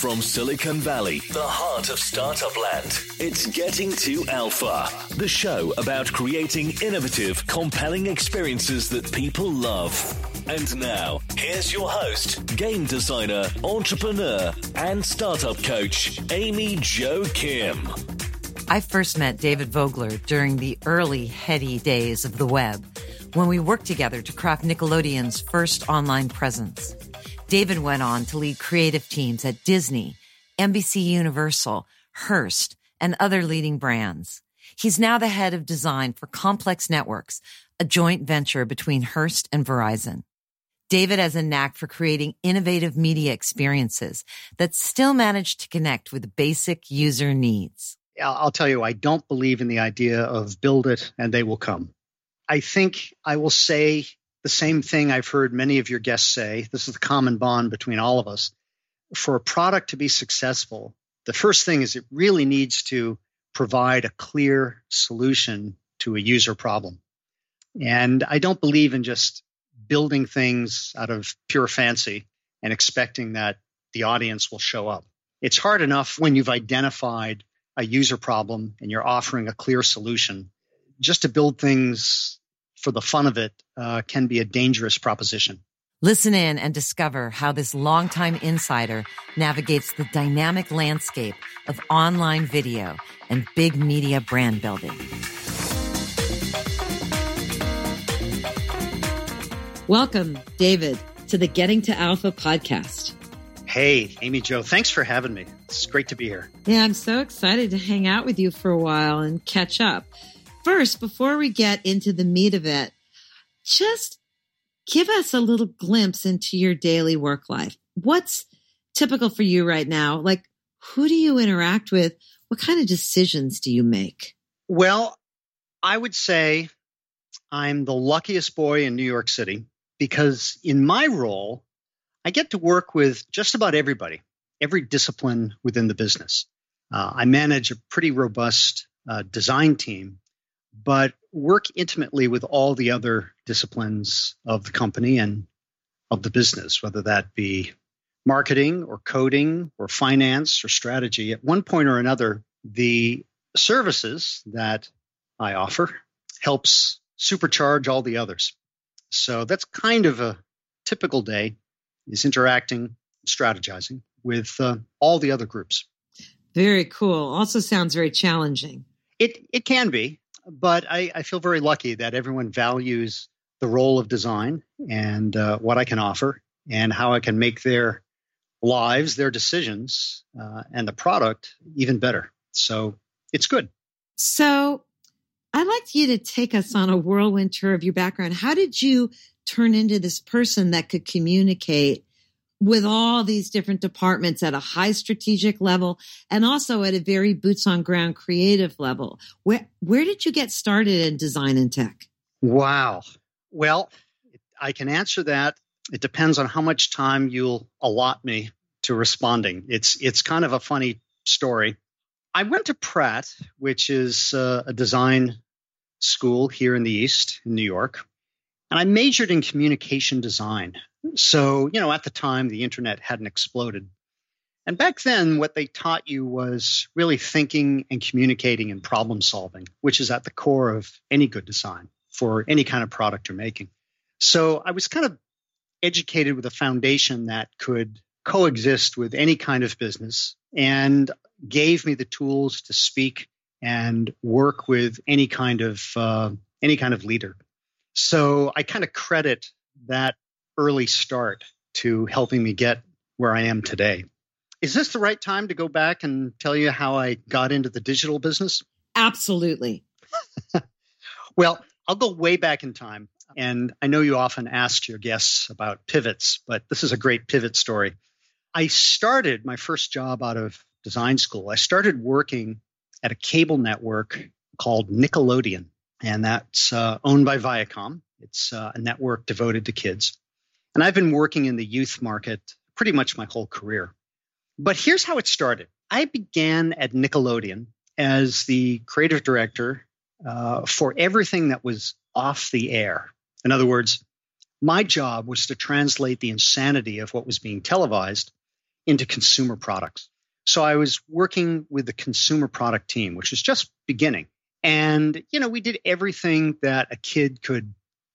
From Silicon Valley, the heart of startup land, it's Getting to Alpha, the show about creating innovative, compelling experiences that people love. And now, here's your host, game designer, entrepreneur, and startup coach, Amy Jo Kim. I first met David Vogler during the early, heady days of the web when we worked together to craft Nickelodeon's first online presence. David went on to lead creative teams at Disney, NBC Universal, Hearst, and other leading brands. He's now the head of design for Complex Networks, a joint venture between Hearst and Verizon. David has a knack for creating innovative media experiences that still manage to connect with basic user needs. I'll tell you, I don't believe in the idea of build it and they will come. I think I will say the same thing I've heard many of your guests say. This is the common bond between all of us. For a product to be successful, the first thing is it really needs to provide a clear solution to a user problem. And I don't believe in just building things out of pure fancy and expecting that the audience will show up. It's hard enough when you've identified a user problem and you're offering a clear solution. Just to build things for the fun of it uh, can be a dangerous proposition. Listen in and discover how this longtime insider navigates the dynamic landscape of online video and big media brand building. Welcome, David, to the Getting to Alpha podcast. Hey, Amy Jo, thanks for having me. It's great to be here. Yeah, I'm so excited to hang out with you for a while and catch up. First, before we get into the meat of it, just give us a little glimpse into your daily work life. What's typical for you right now? Like, who do you interact with? What kind of decisions do you make? Well, I would say I'm the luckiest boy in New York City because in my role, I get to work with just about everybody, every discipline within the business. Uh, I manage a pretty robust uh, design team but work intimately with all the other disciplines of the company and of the business, whether that be marketing or coding or finance or strategy. At one point or another, the services that I offer helps supercharge all the others. So that's kind of a typical day is interacting, strategizing with uh, all the other groups. Very cool. Also sounds very challenging. It it can be but I, I, feel very lucky that everyone values the role of design and uh, what I can offer and how I can make their lives, their decisions, uh, and the product even better. So it's good. So I'd like you to take us on a whirlwind tour of your background. How did you turn into this person that could communicate with all these different departments at a high strategic level and also at a very boots on ground creative level. Where where did you get started in design and tech? Wow. Well, I can answer that. It depends on how much time you'll allot me to responding. It's it's kind of a funny story. I went to Pratt, which is uh, a design school here in the East in New York, and I majored in communication design. So, you know, at the time, the internet hadn't exploded. And back then, what they taught you was really thinking and communicating and problem solving, which is at the core of any good design for any kind of product you're making. So I was kind of educated with a foundation that could coexist with any kind of business and gave me the tools to speak and work with any kind of uh, any kind of leader. So I kind of credit that early start to helping me get where I am today. Is this the right time to go back and tell you how I got into the digital business? Absolutely. well, I'll go way back in time. And I know you often ask your guests about pivots, but this is a great pivot story. I started my first job out of design school. I started working at a cable network called Nickelodeon, and that's uh, owned by Viacom. It's uh, a network devoted to kids. And I've been working in the youth market pretty much my whole career. But here's how it started I began at Nickelodeon as the creative director uh, for everything that was off the air. In other words, my job was to translate the insanity of what was being televised into consumer products. So I was working with the consumer product team, which was just beginning. And, you know, we did everything that a kid could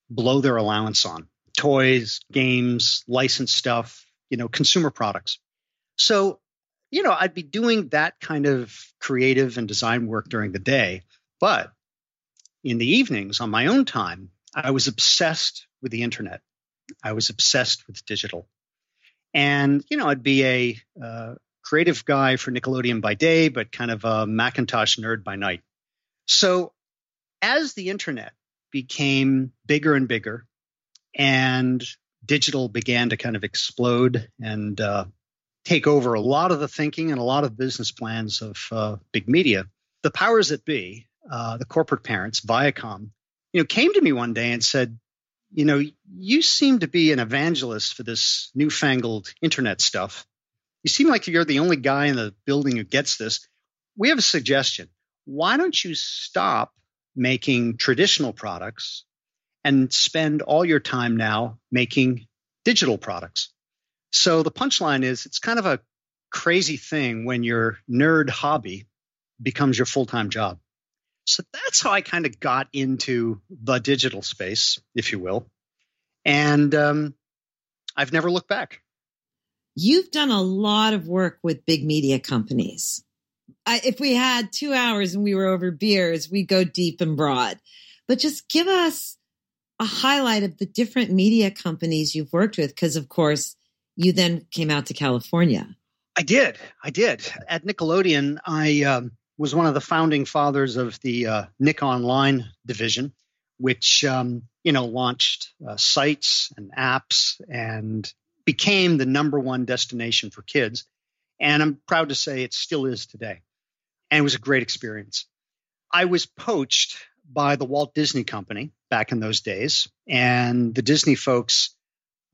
blow their allowance on toys, games, licensed stuff, you know, consumer products. So, you know, I'd be doing that kind of creative and design work during the day. But in the evenings on my own time, I was obsessed with the internet. I was obsessed with digital. And, you know, I'd be a uh, creative guy for Nickelodeon by day, but kind of a Macintosh nerd by night. So as the internet became bigger and bigger and digital began to kind of explode and uh, take over a lot of the thinking and a lot of business plans of uh, big media, the powers that be, uh, the corporate parents, Viacom, you know, came to me one day and said, you know, you seem to be an evangelist for this newfangled internet stuff. You seem like you're the only guy in the building who gets this. We have a suggestion. Why don't you stop making traditional products and spend all your time now making digital products? So the punchline is it's kind of a crazy thing when your nerd hobby becomes your full time job. So that's how I kind of got into the digital space, if you will. And um, I've never looked back. You've done a lot of work with big media companies. I, if we had two hours and we were over beers, we'd go deep and broad. But just give us a highlight of the different media companies you've worked with, because of course, you then came out to California. I did. I did. At Nickelodeon, I um, was one of the founding fathers of the uh, Nick Online division, which um, you know launched uh, sites and apps and became the number one destination for kids. And I'm proud to say it still is today. And it was a great experience. I was poached by the Walt Disney Company back in those days, and the Disney folks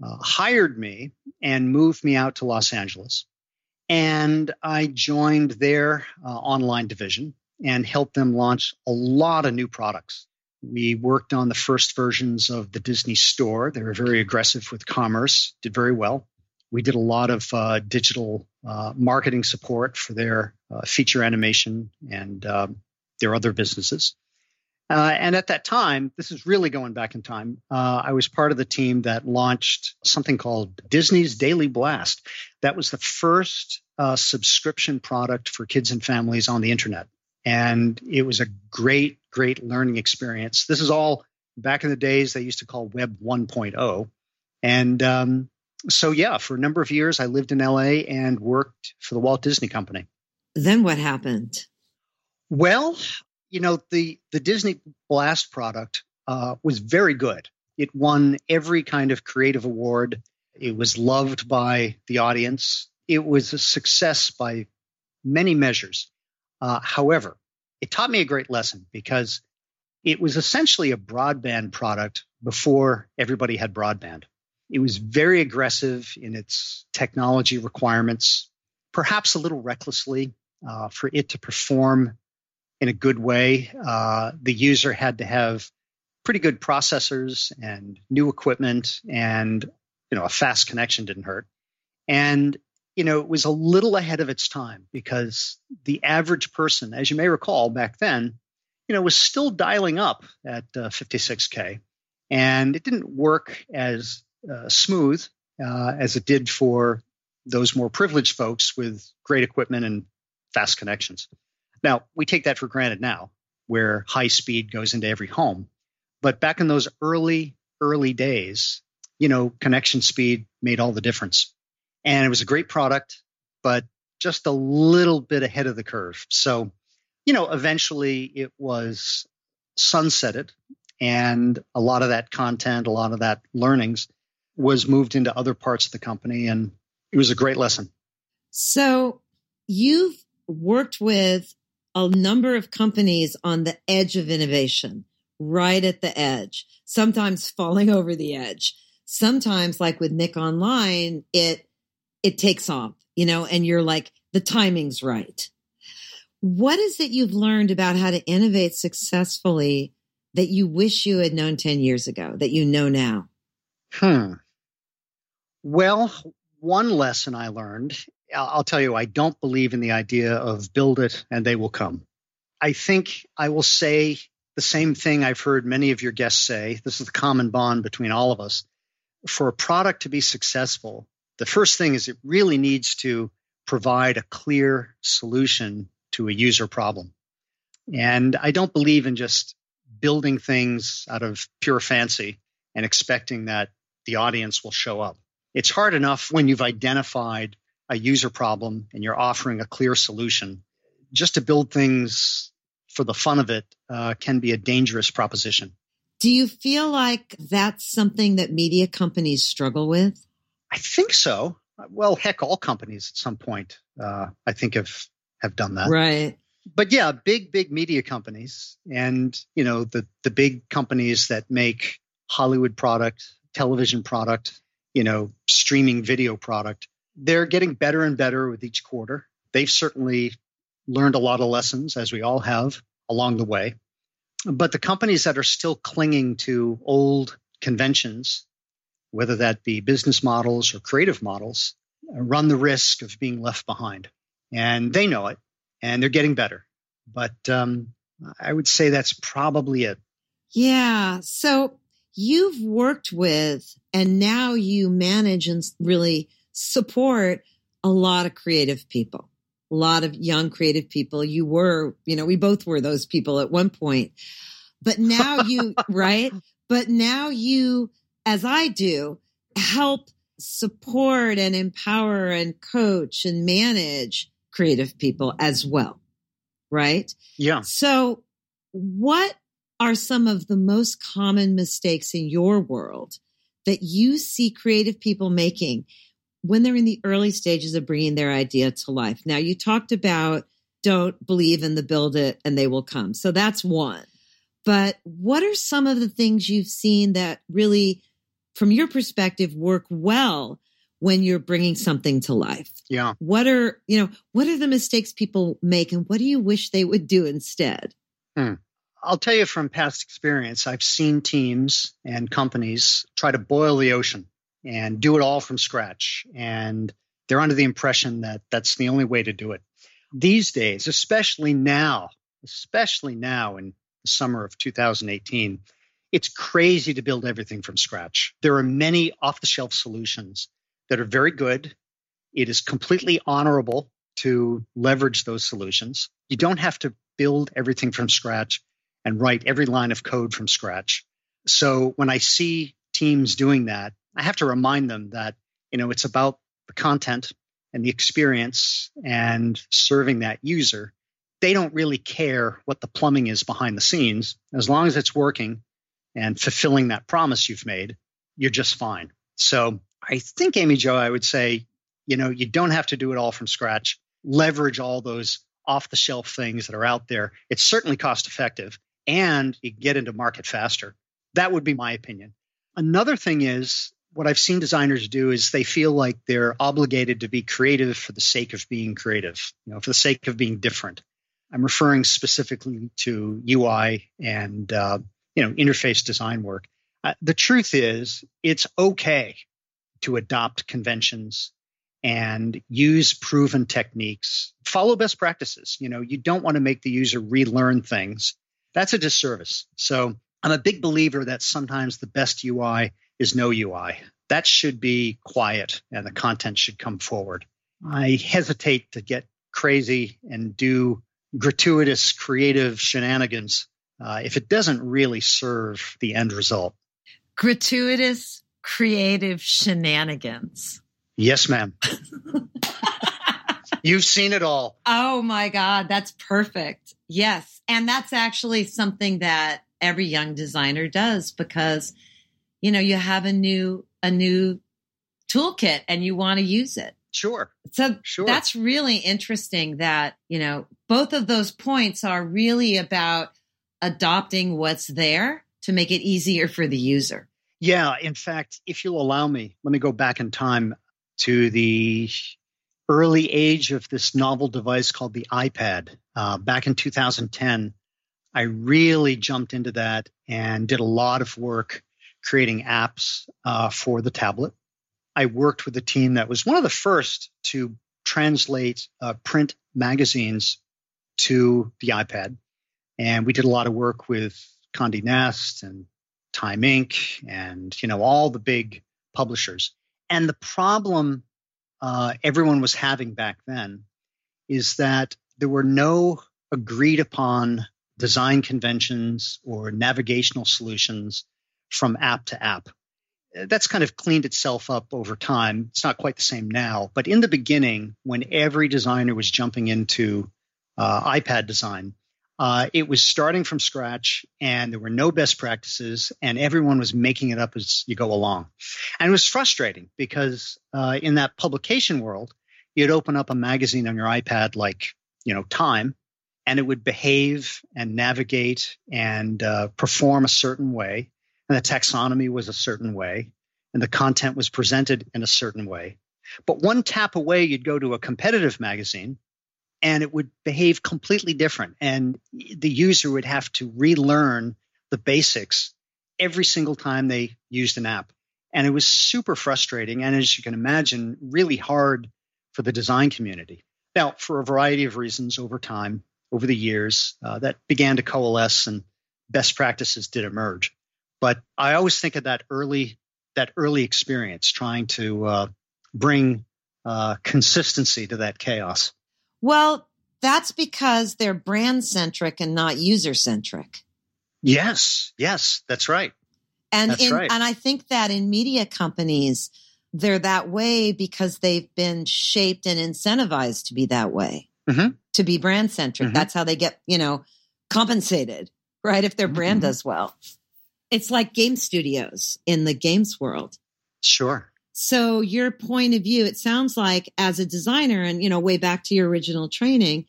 uh, hired me and moved me out to Los Angeles. And I joined their uh, online division and helped them launch a lot of new products. We worked on the first versions of the Disney Store. They were very aggressive with commerce, did very well. We did a lot of uh, digital uh, marketing support for their uh, feature animation and um, their other businesses. Uh, and at that time, this is really going back in time, uh, I was part of the team that launched something called Disney's Daily Blast. That was the first uh, subscription product for kids and families on the internet and it was a great, great learning experience. This is all back in the days they used to call Web 1.0. And um, so, yeah, for a number of years, I lived in LA and worked for the Walt Disney Company. Then what happened? Well, you know, the, the Disney Blast product uh, was very good. It won every kind of creative award. It was loved by the audience. It was a success by many measures. Uh, however, it taught me a great lesson because it was essentially a broadband product before everybody had broadband. It was very aggressive in its technology requirements, perhaps a little recklessly uh, for it to perform in a good way. Uh, the user had to have pretty good processors and new equipment, and you know a fast connection didn't hurt. And you know, it was a little ahead of its time because the average person, as you may recall back then, you know, was still dialing up at uh, 56K. And it didn't work as uh, smooth uh, as it did for those more privileged folks with great equipment and fast connections. Now, we take that for granted now, where high speed goes into every home. But back in those early, early days, you know, connection speed made all the difference and it was a great product, but just a little bit ahead of the curve. So, you know, eventually it was sunsetted, and a lot of that content, a lot of that learnings was moved into other parts of the company, and it was a great lesson. So, you've worked with a number of companies on the edge of innovation, right at the edge, sometimes falling over the edge. Sometimes, like with Nick Online, it it takes off, you know, and you're like, the timing's right. What is it you've learned about how to innovate successfully that you wish you had known 10 years ago that you know now? Hmm. Well, one lesson I learned, I'll tell you, I don't believe in the idea of build it and they will come. I think I will say the same thing I've heard many of your guests say. This is the common bond between all of us. For a product to be successful, the first thing is it really needs to provide a clear solution to a user problem. And I don't believe in just building things out of pure fancy and expecting that the audience will show up. It's hard enough when you've identified a user problem and you're offering a clear solution. Just to build things for the fun of it uh, can be a dangerous proposition. Do you feel like that's something that media companies struggle with? I think so. Well, heck, all companies at some point, uh, I think have have done that. Right. But yeah, big, big media companies, and you know the the big companies that make Hollywood product, television product, you know, streaming video product they're getting better and better with each quarter. They've certainly learned a lot of lessons, as we all have along the way. But the companies that are still clinging to old conventions, whether that be business models or creative models, run the risk of being left behind. And they know it, and they're getting better. But um, I would say that's probably it. Yeah. So you've worked with, and now you manage and really support a lot of creative people, a lot of young creative people. You were, you know, we both were those people at one point. But now you, right? But now you, as I do, help support and empower and coach and manage creative people as well. Right? Yeah. So what are some of the most common mistakes in your world that you see creative people making when they're in the early stages of bringing their idea to life. Now, you talked about don't believe in the build it and they will come. So that's one. But what are some of the things you've seen that really, from your perspective, work well when you're bringing something to life? Yeah. What are, you know, what are the mistakes people make and what do you wish they would do instead? Hmm. I'll tell you from past experience, I've seen teams and companies try to boil the ocean and do it all from scratch. And they're under the impression that that's the only way to do it. These days, especially now, especially now in the summer of 2018, it's crazy to build everything from scratch. There are many off the shelf solutions that are very good. It is completely honorable to leverage those solutions. You don't have to build everything from scratch and write every line of code from scratch. So when I see teams doing that, I have to remind them that, you know, it's about the content and the experience and serving that user. They don't really care what the plumbing is behind the scenes. As long as it's working and fulfilling that promise you've made, you're just fine. So I think, Amy Jo, I would say, you know, you don't have to do it all from scratch. Leverage all those off the shelf things that are out there. It's certainly cost effective and you get into market faster. That would be my opinion. Another thing is what I've seen designers do is they feel like they're obligated to be creative for the sake of being creative, you know, for the sake of being different. I'm referring specifically to UI and uh, you know interface design work. Uh, the truth is, it's okay to adopt conventions and use proven techniques. Follow best practices. You know, you don't want to make the user relearn things. That's a disservice. So I'm a big believer that sometimes the best UI is no UI. That should be quiet and the content should come forward. I hesitate to get crazy and do gratuitous creative shenanigans uh, if it doesn't really serve the end result. Gratuitous creative shenanigans. Yes, ma'am. You've seen it all. Oh my God, that's perfect. Yes. And that's actually something that every young designer does because you know, you have a new a new toolkit and you want to use it. Sure. So sure. that's really interesting that, you know, both of those points are really about adopting what's there to make it easier for the user. Yeah. In fact, if you'll allow me, let me go back in time to the early age of this novel device called the iPad. Uh, back in 2010, I really jumped into that and did a lot of work creating apps uh, for the tablet. I worked with a team that was one of the first to translate uh, print magazines to the iPad. And we did a lot of work with Condé Nast and Time Inc. and, you know, all the big publishers. And the problem uh, everyone was having back then is that there were no agreed upon design conventions or navigational solutions from app to app. That's kind of cleaned itself up over time. It's not quite the same now, but in the beginning, when every designer was jumping into uh, iPad design, uh, it was starting from scratch and there were no best practices and everyone was making it up as you go along. And it was frustrating because uh, in that publication world, you'd open up a magazine on your iPad like, you know, Time, and it would behave and navigate and uh, perform a certain way. And the taxonomy was a certain way and the content was presented in a certain way. But one tap away, you'd go to a competitive magazine and it would behave completely different. And the user would have to relearn the basics every single time they used an app. And it was super frustrating. And as you can imagine, really hard for the design community. Now, for a variety of reasons over time, over the years, uh, that began to coalesce and best practices did emerge. But I always think of that early, that early experience trying to uh, bring uh, consistency to that chaos. Well, that's because they're brand centric and not user centric. Yes, yes, that's right. And that's in, right. and I think that in media companies, they're that way because they've been shaped and incentivized to be that way, mm-hmm. to be brand centric. Mm-hmm. That's how they get, you know, compensated, right? If their brand mm-hmm. does well. It's like game studios in the games world. Sure. So your point of view, it sounds like as a designer and, you know, way back to your original training,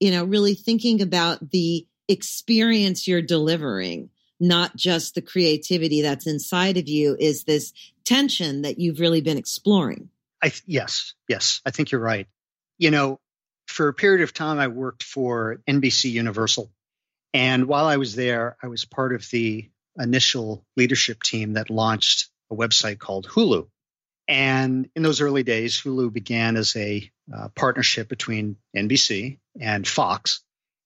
you know, really thinking about the experience you're delivering, not just the creativity that's inside of you is this tension that you've really been exploring. I th- yes, yes, I think you're right. You know, for a period of time, I worked for NBC Universal. And while I was there, I was part of the initial leadership team that launched a website called Hulu. And in those early days, Hulu began as a uh, partnership between NBC and Fox.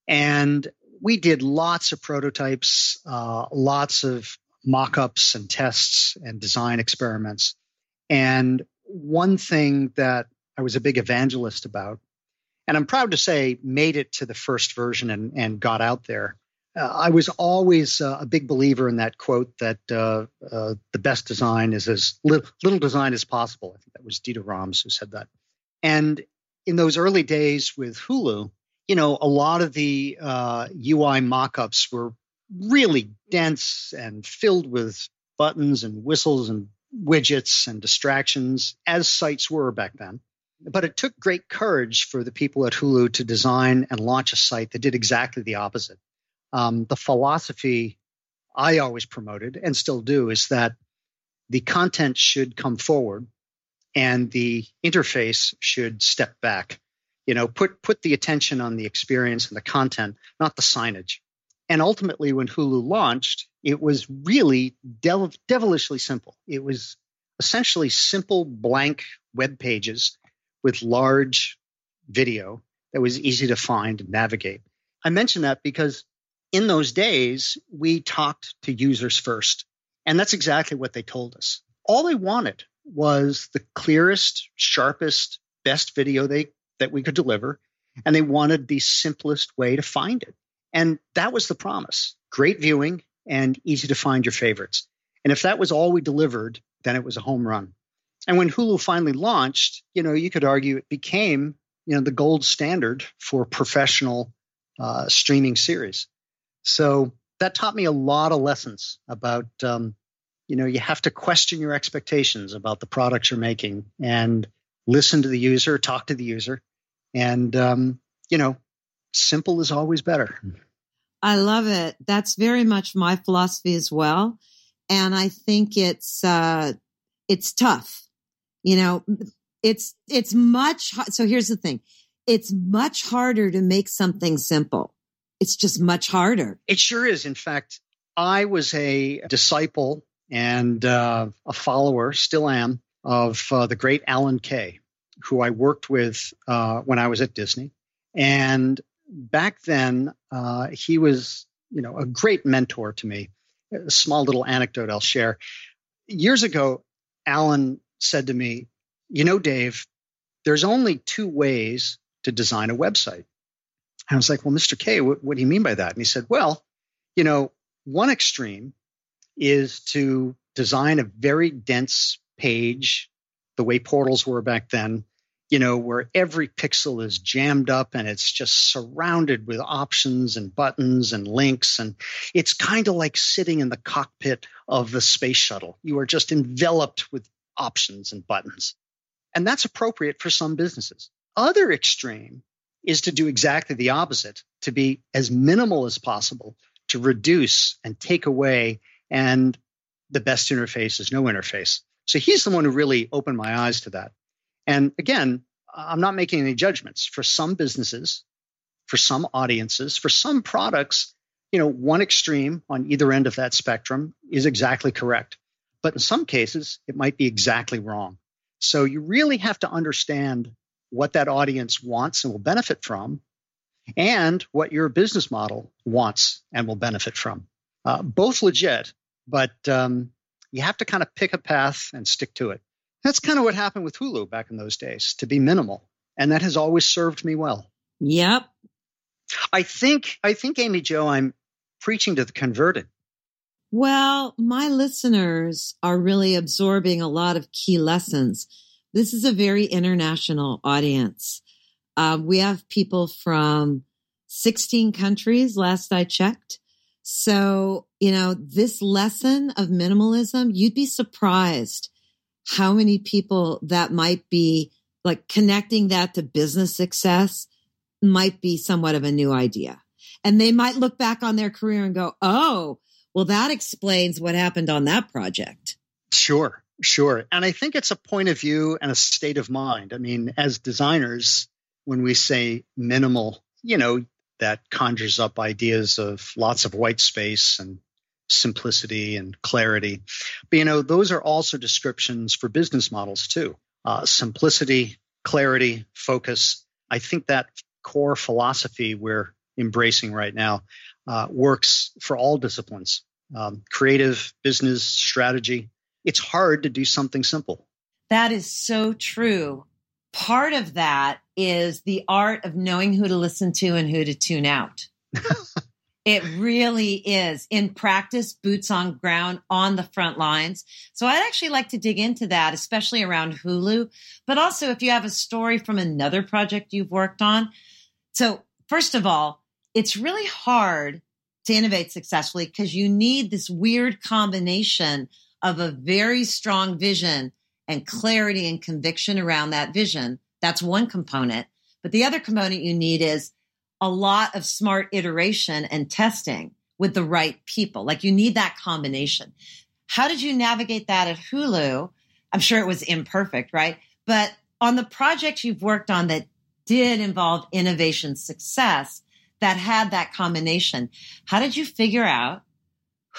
And we did lots of prototypes, uh, lots of mock ups and tests and design experiments. And one thing that I was a big evangelist about, and I'm proud to say made it to the first version and, and got out there, uh, I was always uh, a big believer in that quote that uh, uh the best design is as li- little design as possible. I think that was Dieter Rams who said that. And in those early days with Hulu, you know, a lot of the UI uh, mockups were really dense and filled with buttons and whistles and widgets and distractions, as sites were back then. But it took great courage for the people at Hulu to design and launch a site that did exactly the opposite um, the philosophy I always promoted and still do is that the content should come forward and the interface should step back. You know, put put the attention on the experience and the content, not the signage. And ultimately, when Hulu launched, it was really dev- devilishly simple. It was essentially simple blank web pages with large video that was easy to find and navigate. I mention that because in those days, we talked to users first. And that's exactly what they told us. All they wanted was the clearest, sharpest, best video they that we could deliver. And they wanted the simplest way to find it. And that was the promise. Great viewing and easy to find your favorites. And if that was all we delivered, then it was a home run. And when Hulu finally launched, you know, you could argue it became, you know, the gold standard for professional uh, streaming series. So that taught me a lot of lessons about, um, you know, you have to question your expectations about the products you're making and listen to the user, talk to the user, and um, you know, simple is always better. I love it. That's very much my philosophy as well, and I think it's uh, it's tough. You know, it's it's much. So here's the thing: it's much harder to make something simple it's just much harder. It sure is. In fact, I was a disciple and uh, a follower, still am, of uh, the great Alan Kay. who I worked with uh, when I was at Disney. And back then, uh, he was, you know, a great mentor to me. A small little anecdote I'll share. Years ago, Alan said to me, You know, Dave, there's only two ways to design a website. I was like, Well, Mr. Kay, what, what do you mean by that? And he said, Well, you know, one extreme is to design a very dense page the way portals were back then, you know, where every pixel is jammed up and it's just surrounded with options and buttons and links. And it's kind of like sitting in the cockpit of the space shuttle. You are just enveloped with options and buttons. And that's appropriate for some businesses. Other extreme is to do exactly the opposite, to be as minimal as possible, to reduce and take away. And the best interface is no interface. So he's the one who really opened my eyes to that. And again, I'm not making any judgments. For some businesses, for some audiences, for some products, you know, one extreme on either end of that spectrum is exactly correct. But in some cases, it might be exactly wrong. So you really have to understand what that audience wants and will benefit from, and what your business model wants and will benefit from. Uh, both legit, but um, you have to kind of pick a path and stick to it. That's kind of what happened with Hulu back in those days, to be minimal. And that has always served me well. Yep. I think I think Amy Jo, I'm preaching to the converted. Well, my listeners are really absorbing a lot of key lessons. This is a very international audience. Uh, we have people from 16 countries, last I checked. So, you know, this lesson of minimalism, you'd be surprised how many people that might be like connecting that to business success might be somewhat of a new idea. And they might look back on their career and go, oh, well, that explains what happened on that project. Sure, sure. And I think it's a point of view and a state of mind. I mean, as designers, when we say minimal, you know, that conjures up ideas of lots of white space and simplicity and clarity. But you know, those are also descriptions for business models too. Uh, simplicity, clarity, focus. I think that core philosophy we're embracing right now uh, works for all disciplines um, creative, business, strategy. It's hard to do something simple. That is so true part of that is the art of knowing who to listen to and who to tune out. it really is in practice, boots on ground on the front lines. So I'd actually like to dig into that, especially around Hulu, but also if you have a story from another project you've worked on. So first of all, it's really hard to innovate successfully because you need this weird combination of a very strong vision and clarity and conviction around that vision. That's one component. But the other component you need is a lot of smart iteration and testing with the right people. Like you need that combination. How did you navigate that at Hulu? I'm sure it was imperfect, right? But on the projects you've worked on that did involve innovation success that had that combination, how did you figure out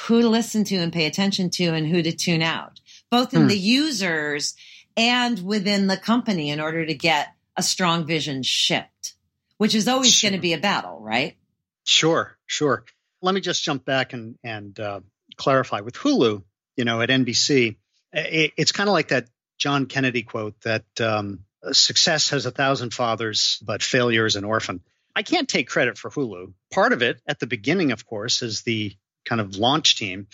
who to listen to and pay attention to and who to tune out? both in hmm. the users and within the company in order to get a strong vision shipped, which is always sure. going to be a battle, right? Sure, sure. Let me just jump back and, and uh, clarify with Hulu, you know, at NBC, it, it's kind of like that John Kennedy quote that um, success has a thousand fathers, but failure is an orphan. I can't take credit for Hulu. Part of it at the beginning, of course, is the kind of launch team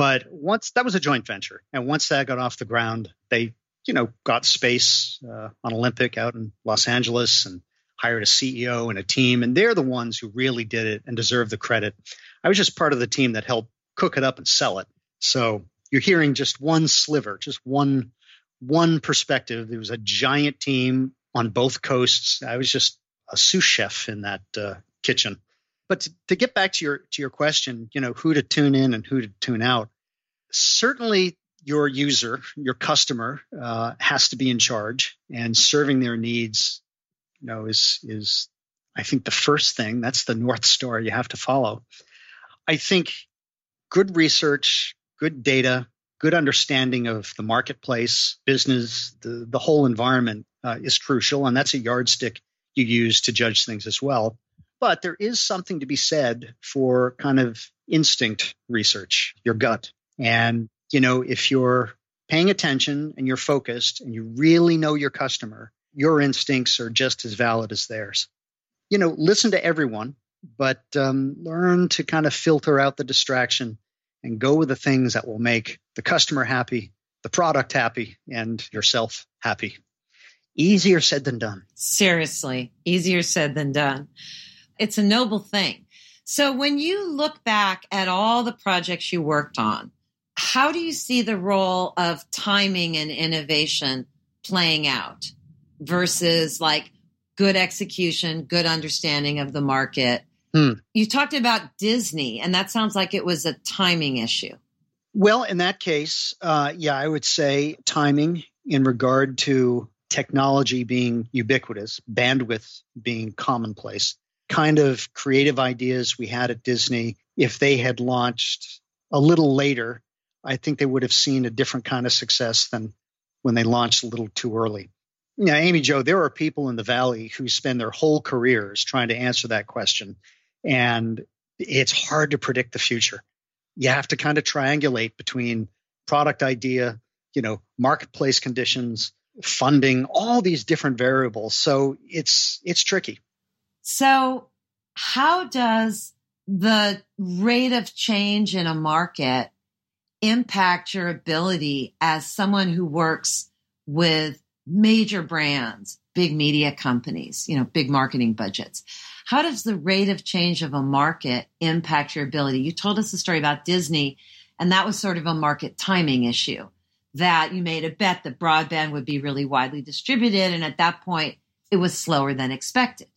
but once that was a joint venture, and once that got off the ground, they you know got space uh, on Olympic out in Los Angeles and hired a CEO and a team, and they're the ones who really did it and deserve the credit. I was just part of the team that helped cook it up and sell it. So you're hearing just one sliver, just one one perspective. There was a giant team on both coasts. I was just a sous chef in that uh, kitchen. But to, to get back to your to your question, you know, who to tune in and who to tune out. Certainly, your user, your customer, uh, has to be in charge, and serving their needs, you know, is is I think the first thing. That's the north star you have to follow. I think good research, good data, good understanding of the marketplace, business, the, the whole environment uh, is crucial, and that's a yardstick you use to judge things as well. But there is something to be said for kind of instinct research, your gut. And, you know, if you're paying attention and you're focused and you really know your customer, your instincts are just as valid as theirs. You know, listen to everyone, but um, learn to kind of filter out the distraction and go with the things that will make the customer happy, the product happy, and yourself happy. Easier said than done. Seriously, easier said than done. It's a noble thing. So when you look back at all the projects you worked on, how do you see the role of timing and innovation playing out versus like good execution, good understanding of the market? Hmm. You talked about Disney, and that sounds like it was a timing issue. Well, in that case, uh, yeah, I would say timing in regard to technology being ubiquitous, bandwidth being commonplace, kind of creative ideas we had at Disney, if they had launched a little later, I think they would have seen a different kind of success than when they launched a little too early. Now, Amy Jo, there are people in the Valley who spend their whole careers trying to answer that question. And it's hard to predict the future. You have to kind of triangulate between product idea, you know, marketplace conditions, funding, all these different variables. So it's it's tricky. So how does the rate of change in a market impact your ability as someone who works with major brands, big media companies, you know, big marketing budgets? How does the rate of change of a market impact your ability? You told us a story about Disney, and that was sort of a market timing issue that you made a bet that broadband would be really widely distributed. And at that point, it was slower than expected.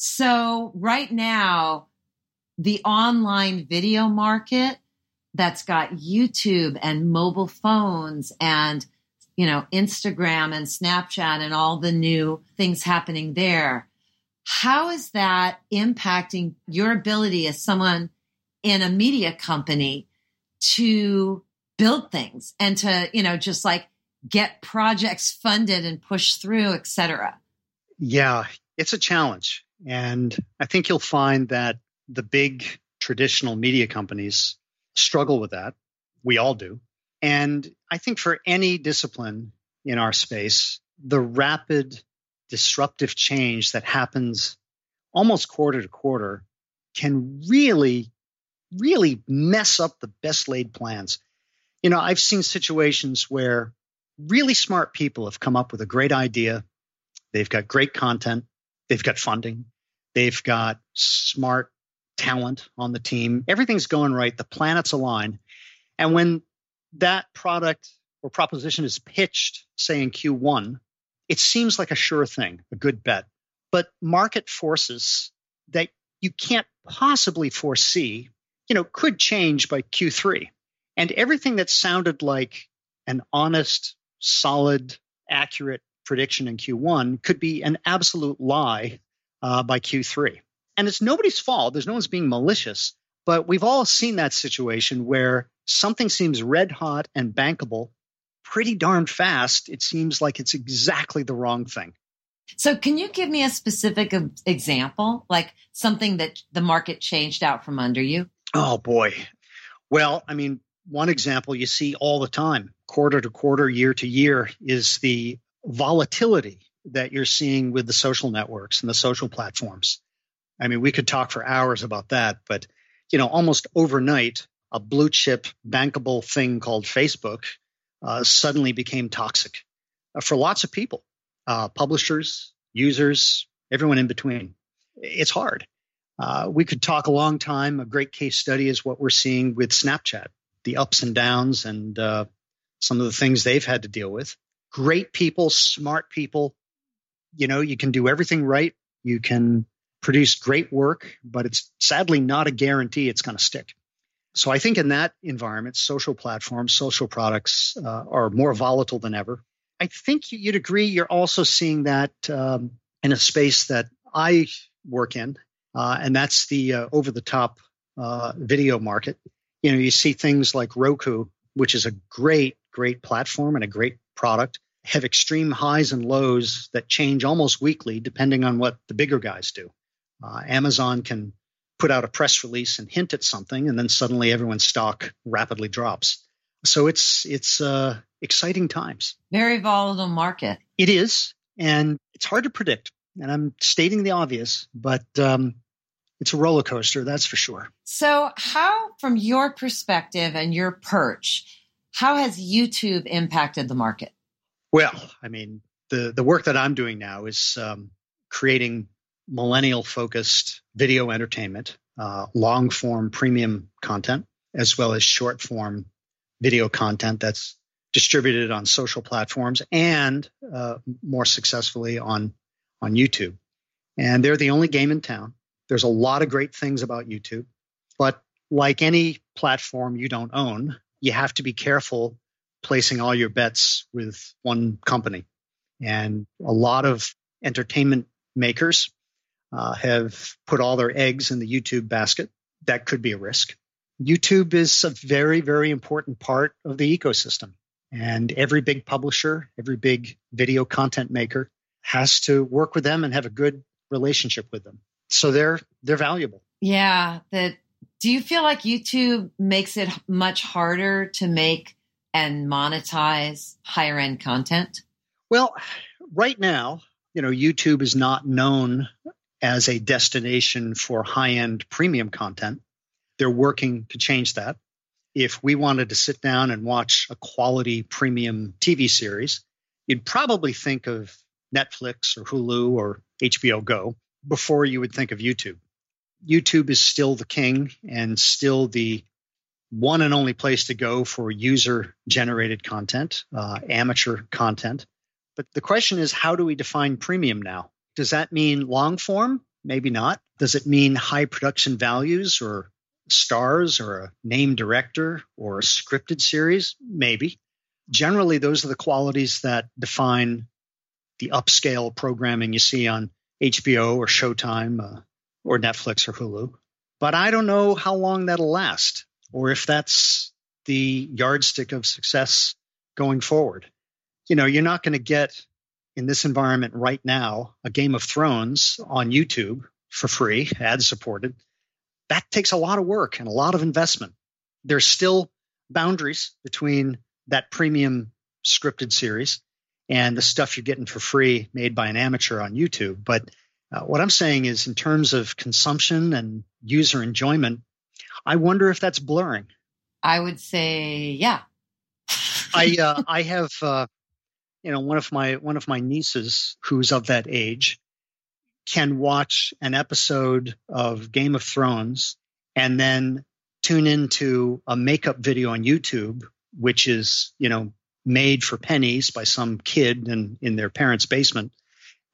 So right now, the online video market that's got YouTube and mobile phones and, you know, Instagram and Snapchat and all the new things happening there. How is that impacting your ability as someone in a media company to build things and to, you know, just like get projects funded and push through, et cetera? Yeah, it's a challenge. And I think you'll find that the big traditional media companies struggle with that. We all do. And I think for any discipline in our space, the rapid disruptive change that happens almost quarter to quarter can really, really mess up the best laid plans. You know, I've seen situations where really smart people have come up with a great idea. They've got great content. They've got funding. They've got smart talent on the team. Everything's going right. The planets align. And when that product or proposition is pitched, say in Q1, it seems like a sure thing, a good bet. But market forces that you can't possibly foresee, you know, could change by Q3. And everything that sounded like an honest, solid, accurate prediction in Q1 could be an absolute lie uh, by Q3. And it's nobody's fault. There's no one's being malicious. But we've all seen that situation where something seems red hot and bankable pretty darn fast. It seems like it's exactly the wrong thing. So, can you give me a specific example, like something that the market changed out from under you? Oh, boy. Well, I mean, one example you see all the time, quarter to quarter, year to year, is the volatility that you're seeing with the social networks and the social platforms. I mean, we could talk for hours about that, but you know, almost overnight, a blue chip bankable thing called Facebook uh, suddenly became toxic uh, for lots of people, uh, publishers, users, everyone in between. It's hard. Uh, we could talk a long time. A great case study is what we're seeing with Snapchat, the ups and downs and uh, some of the things they've had to deal with. Great people, smart people, you know, you can do everything right. You can produce great work, but it's sadly not a guarantee it's going to stick. So I think in that environment, social platforms, social products uh, are more volatile than ever. I think you'd agree. You're also seeing that um, in a space that I work in, uh, and that's the uh, over-the-top uh, video market. You know, you see things like Roku, which is a great, great platform and a great product have extreme highs and lows that change almost weekly, depending on what the bigger guys do. Uh, Amazon can put out a press release and hint at something, and then suddenly everyone's stock rapidly drops. So it's it's uh, exciting times. Very volatile market. It is, and it's hard to predict. And I'm stating the obvious, but um, it's a roller coaster, that's for sure. So, how, from your perspective and your perch, how has YouTube impacted the market? Well, I mean, the the work that I'm doing now is um, creating millennial focused video entertainment, uh, long form premium content, as well as short form video content that's distributed on social platforms and uh, more successfully on on YouTube. And they're the only game in town. There's a lot of great things about YouTube, but like any platform you don't own, you have to be careful placing all your bets with one company. And a lot of entertainment makers uh, have put all their eggs in the YouTube basket. That could be a risk. YouTube is a very, very important part of the ecosystem. And every big publisher, every big video content maker has to work with them and have a good relationship with them. So they're they're valuable. Yeah, that do you feel like YouTube makes it much harder to make and monetize higher end content? Well, right now, you know, YouTube is not known as a destination for high end premium content. They're working to change that. If we wanted to sit down and watch a quality premium TV series, you'd probably think of Netflix or Hulu or HBO Go before you would think of YouTube. YouTube is still the king and still the one and only place to go for user generated content, uh, amateur content. But the question is, how do we define premium now? Does that mean long form? Maybe not. Does it mean high production values or stars or a name director or a scripted series? Maybe. Generally, those are the qualities that define the upscale programming you see on HBO or Showtime uh, or Netflix or Hulu. But I don't know how long that'll last or if that's the yardstick of success going forward. You know, you're not going to get in this environment right now a Game of Thrones on YouTube for free, ad supported. That takes a lot of work and a lot of investment. There's still boundaries between that premium scripted series and the stuff you're getting for free made by an amateur on YouTube. But uh, what I'm saying is, in terms of consumption and user enjoyment, I wonder if that's blurring. I would say, yeah. I uh, I have uh, you know one of my one of my nieces who's of that age can watch an episode of Game of Thrones and then tune into a makeup video on YouTube, which is you know made for pennies by some kid in, in their parents' basement.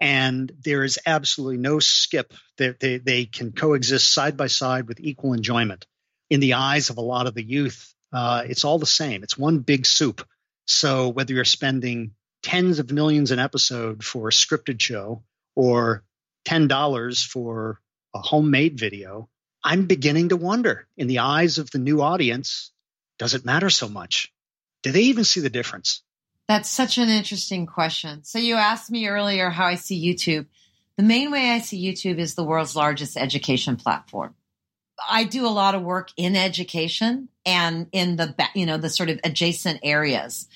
And there is absolutely no skip. They, they, they can coexist side by side with equal enjoyment. In the eyes of a lot of the youth, uh, it's all the same. It's one big soup. So whether you're spending tens of millions an episode for a scripted show or $10 for a homemade video, I'm beginning to wonder in the eyes of the new audience, does it matter so much? Do they even see the difference? That's such an interesting question. So you asked me earlier how I see YouTube. The main way I see YouTube is the world's largest education platform. I do a lot of work in education and in the you know the sort of adjacent areas.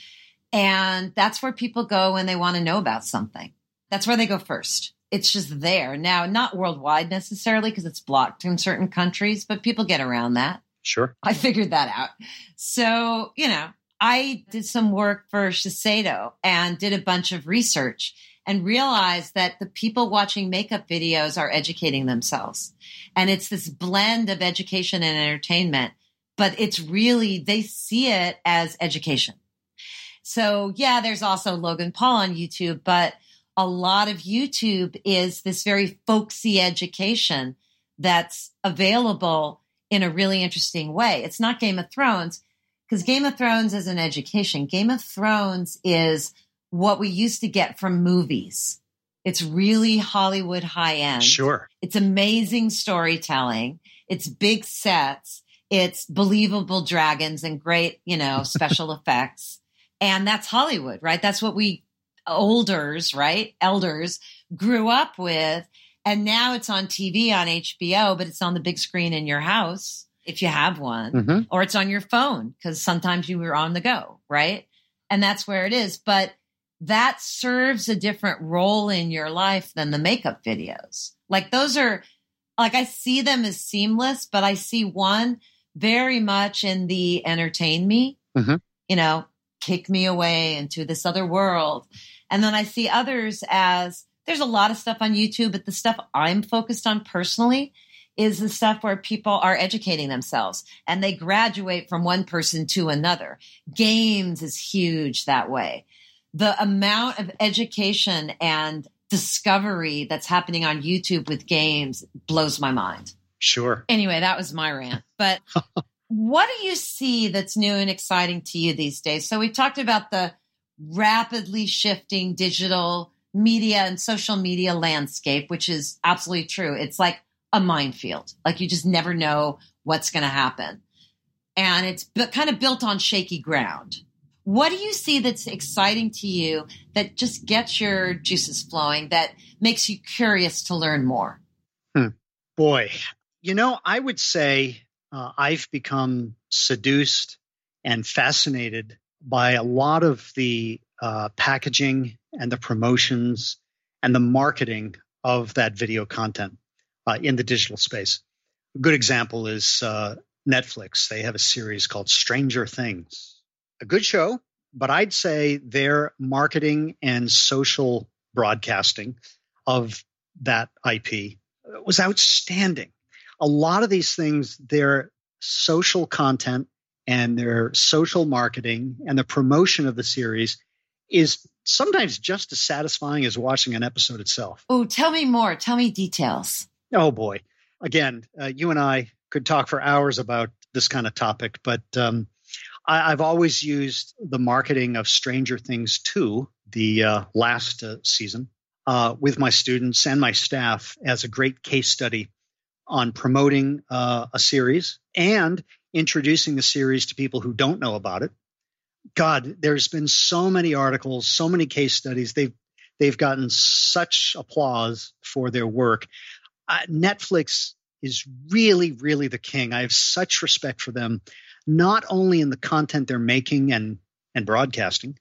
And that's where people go when they want to know about something. That's where they go first. It's just there. Now, not worldwide necessarily because it's blocked in certain countries, but people get around that. Sure. I figured that out. So, you know, I did some work for Shiseido and did a bunch of research and realized that the people watching makeup videos are educating themselves. And it's this blend of education and entertainment, but it's really, they see it as education. So yeah, there's also Logan Paul on YouTube, but a lot of YouTube is this very folksy education that's available in a really interesting way. It's not Game of Thrones because Game of Thrones is an education. Game of Thrones is what we used to get from movies. It's really Hollywood high end. Sure. It's amazing storytelling. It's big sets. It's believable dragons and great, you know, special effects. And that's Hollywood, right? That's what we olders, right? Elders grew up with. And now it's on TV on HBO, but it's on the big screen in your house if you have one, mm-hmm. or it's on your phone because sometimes you were on the go, right? And that's where it is. But that serves a different role in your life than the makeup videos. Like those are, like I see them as seamless, but I see one very much in the entertain me, mm-hmm. you know, kick me away into this other world. And then I see others as there's a lot of stuff on YouTube, but the stuff I'm focused on personally is the stuff where people are educating themselves and they graduate from one person to another. Games is huge that way. The amount of education and discovery that's happening on YouTube with games blows my mind. Sure. Anyway, that was my rant. But what do you see that's new and exciting to you these days? So we talked about the rapidly shifting digital media and social media landscape, which is absolutely true. It's like a minefield. Like you just never know what's going to happen. And it's kind of built on shaky ground. What do you see that's exciting to you that just gets your juices flowing, that makes you curious to learn more? Hmm. Boy, you know, I would say uh, I've become seduced and fascinated by a lot of the uh, packaging and the promotions and the marketing of that video content uh, in the digital space. A good example is uh, Netflix. They have a series called Stranger Things, a good show, but I'd say their marketing and social broadcasting of that IP was outstanding. A lot of these things, their social content and their social marketing and the promotion of the series is sometimes just as satisfying as watching an episode itself. Oh, tell me more. Tell me details. Oh, boy. Again, uh, you and I could talk for hours about this kind of topic, but um, I, have always used the marketing of Stranger Things 2, the uh, last uh, season, uh, with my students and my staff as a great case study on promoting uh, a series and introducing the series to people who don't know about it God, there's been so many articles, so many case studies. They've they've gotten such applause for their work. Uh, Netflix is really, really the king. I have such respect for them, not only in the content they're making and and broadcasting,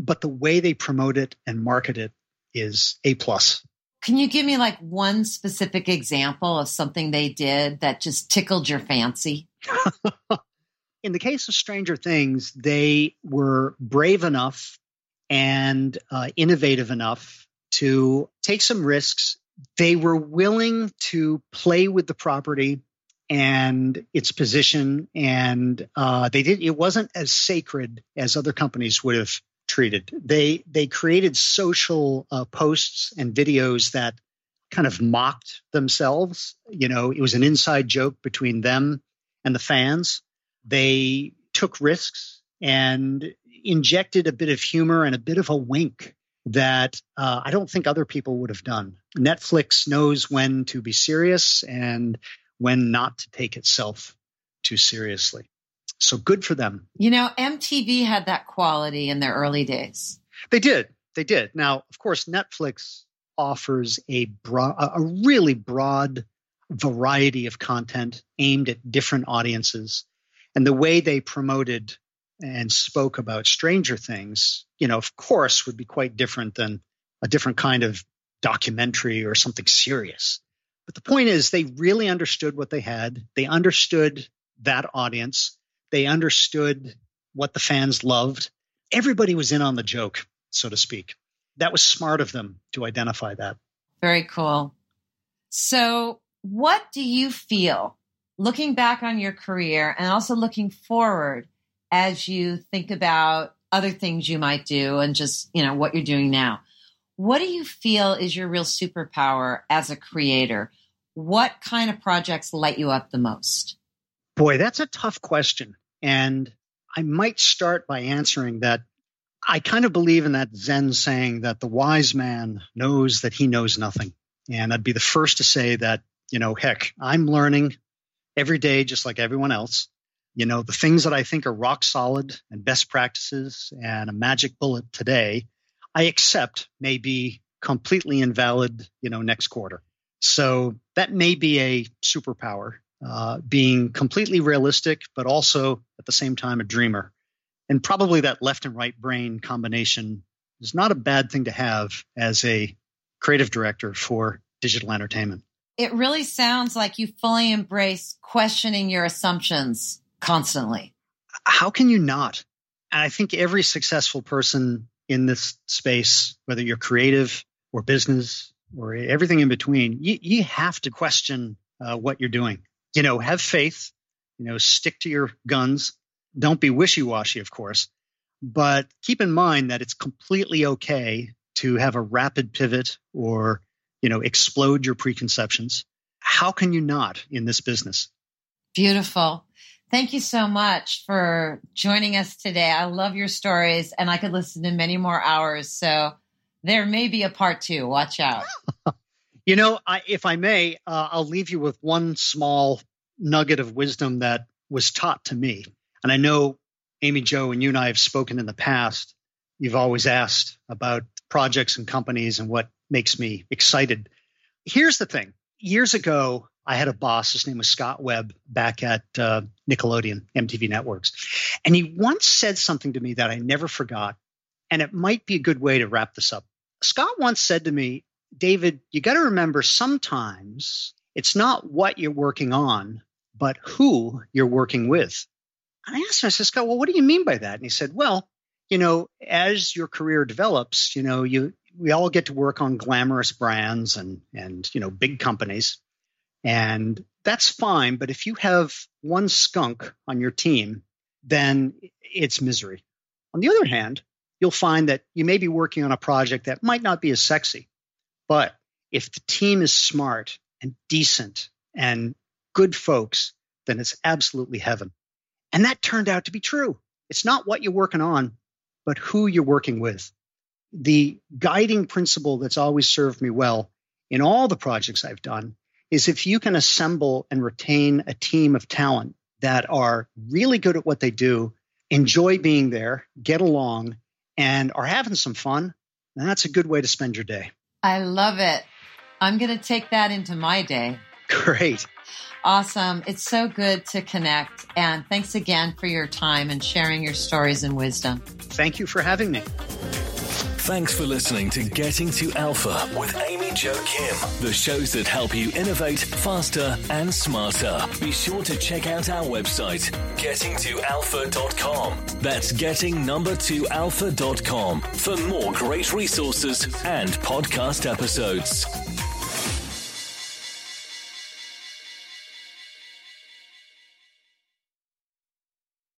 but the way they promote it and market it is a plus. Can you give me like one specific example of something they did that just tickled your fancy? in the case of Stranger Things, they were brave enough and uh, innovative enough to take some risks. They were willing to play with the property and its position, and uh, they did. It wasn't as sacred as other companies would have treated. They they created social uh, posts and videos that kind of mocked themselves. You know, it was an inside joke between them and the fans they took risks and injected a bit of humor and a bit of a wink that uh, I don't think other people would have done. Netflix knows when to be serious and when not to take itself too seriously. So good for them. You know, MTV had that quality in their early days. They did. They did. Now, of course, Netflix offers a broad, a really broad variety of content aimed at different audiences. And the way they promoted and spoke about Stranger Things, you know, of course, would be quite different than a different kind of documentary or something serious. But the point is, they really understood what they had. They understood that audience. They understood what the fans loved. Everybody was in on the joke, so to speak. That was smart of them to identify that. Very cool. So, what do you feel looking back on your career and also looking forward as you think about other things you might do and just, you know, what you're doing now. What do you feel is your real superpower as a creator? What kind of projects light you up the most? Boy, that's a tough question. And I might start by answering that I kind of believe in that Zen saying that the wise man knows that he knows nothing. And I'd be the first to say that, you know, heck, I'm learning every day, just like everyone else. You know, the things that I think are rock solid and best practices and a magic bullet today, I accept may be completely invalid, you know, next quarter. So that may be a superpower, uh, being completely realistic, but also at the same time a dreamer. And probably that left and right brain combination is not a bad thing to have as a creative director for digital entertainment. It really sounds like you fully embrace questioning your assumptions constantly. How can you not? And I think every successful person in this space, whether you're creative or business or everything in between, you, you have to question uh, what you're doing. You know, have faith, you know, stick to your guns. Don't be wishy washy, of course, but keep in mind that it's completely okay to have a rapid pivot or, you know, explode your preconceptions. How can you not in this business? Beautiful. Thank you so much for joining us today. I love your stories and I could listen to many more hours. So there may be a part two. Watch out. you know, I, if I may, uh, I'll leave you with one small nugget of wisdom that was taught to me. And I know, Amy Jo, and you and I have spoken in the past. You've always asked about projects and companies and what makes me excited. Here's the thing years ago, I had a boss. His name was Scott Webb back at uh, Nickelodeon, MTV Networks. And he once said something to me that I never forgot. And it might be a good way to wrap this up. Scott once said to me, David, you got to remember sometimes it's not what you're working on, but who you're working with. And I asked him, I said, Scott, well, what do you mean by that? And he said, well, you know, as your career develops, you know, you we all get to work on glamorous brands and and you know big companies and that's fine. But if you have one skunk on your team, then it's misery. On the other hand, you'll find that you may be working on a project that might not be as sexy. But if the team is smart and decent and good folks, then it's absolutely heaven. And that turned out to be true. It's not what you're working on, but who you're working with. The guiding principle that's always served me well in all the projects I've done is if you can assemble and retain a team of talent that are really good at what they do, enjoy being there, get along, and are having some fun, then that's a good way to spend your day. I love it. I'm going to take that into my day. Great. Awesome. It's so good to connect. And thanks again for your time and sharing your stories and wisdom. Thank you for having me. Thanks for listening to Getting to Alpha with Amy Jo Kim, the shows that help you innovate faster and smarter. Be sure to check out our website, gettingtoalpha.com. That's getting number two alpha.com for more great resources and podcast episodes.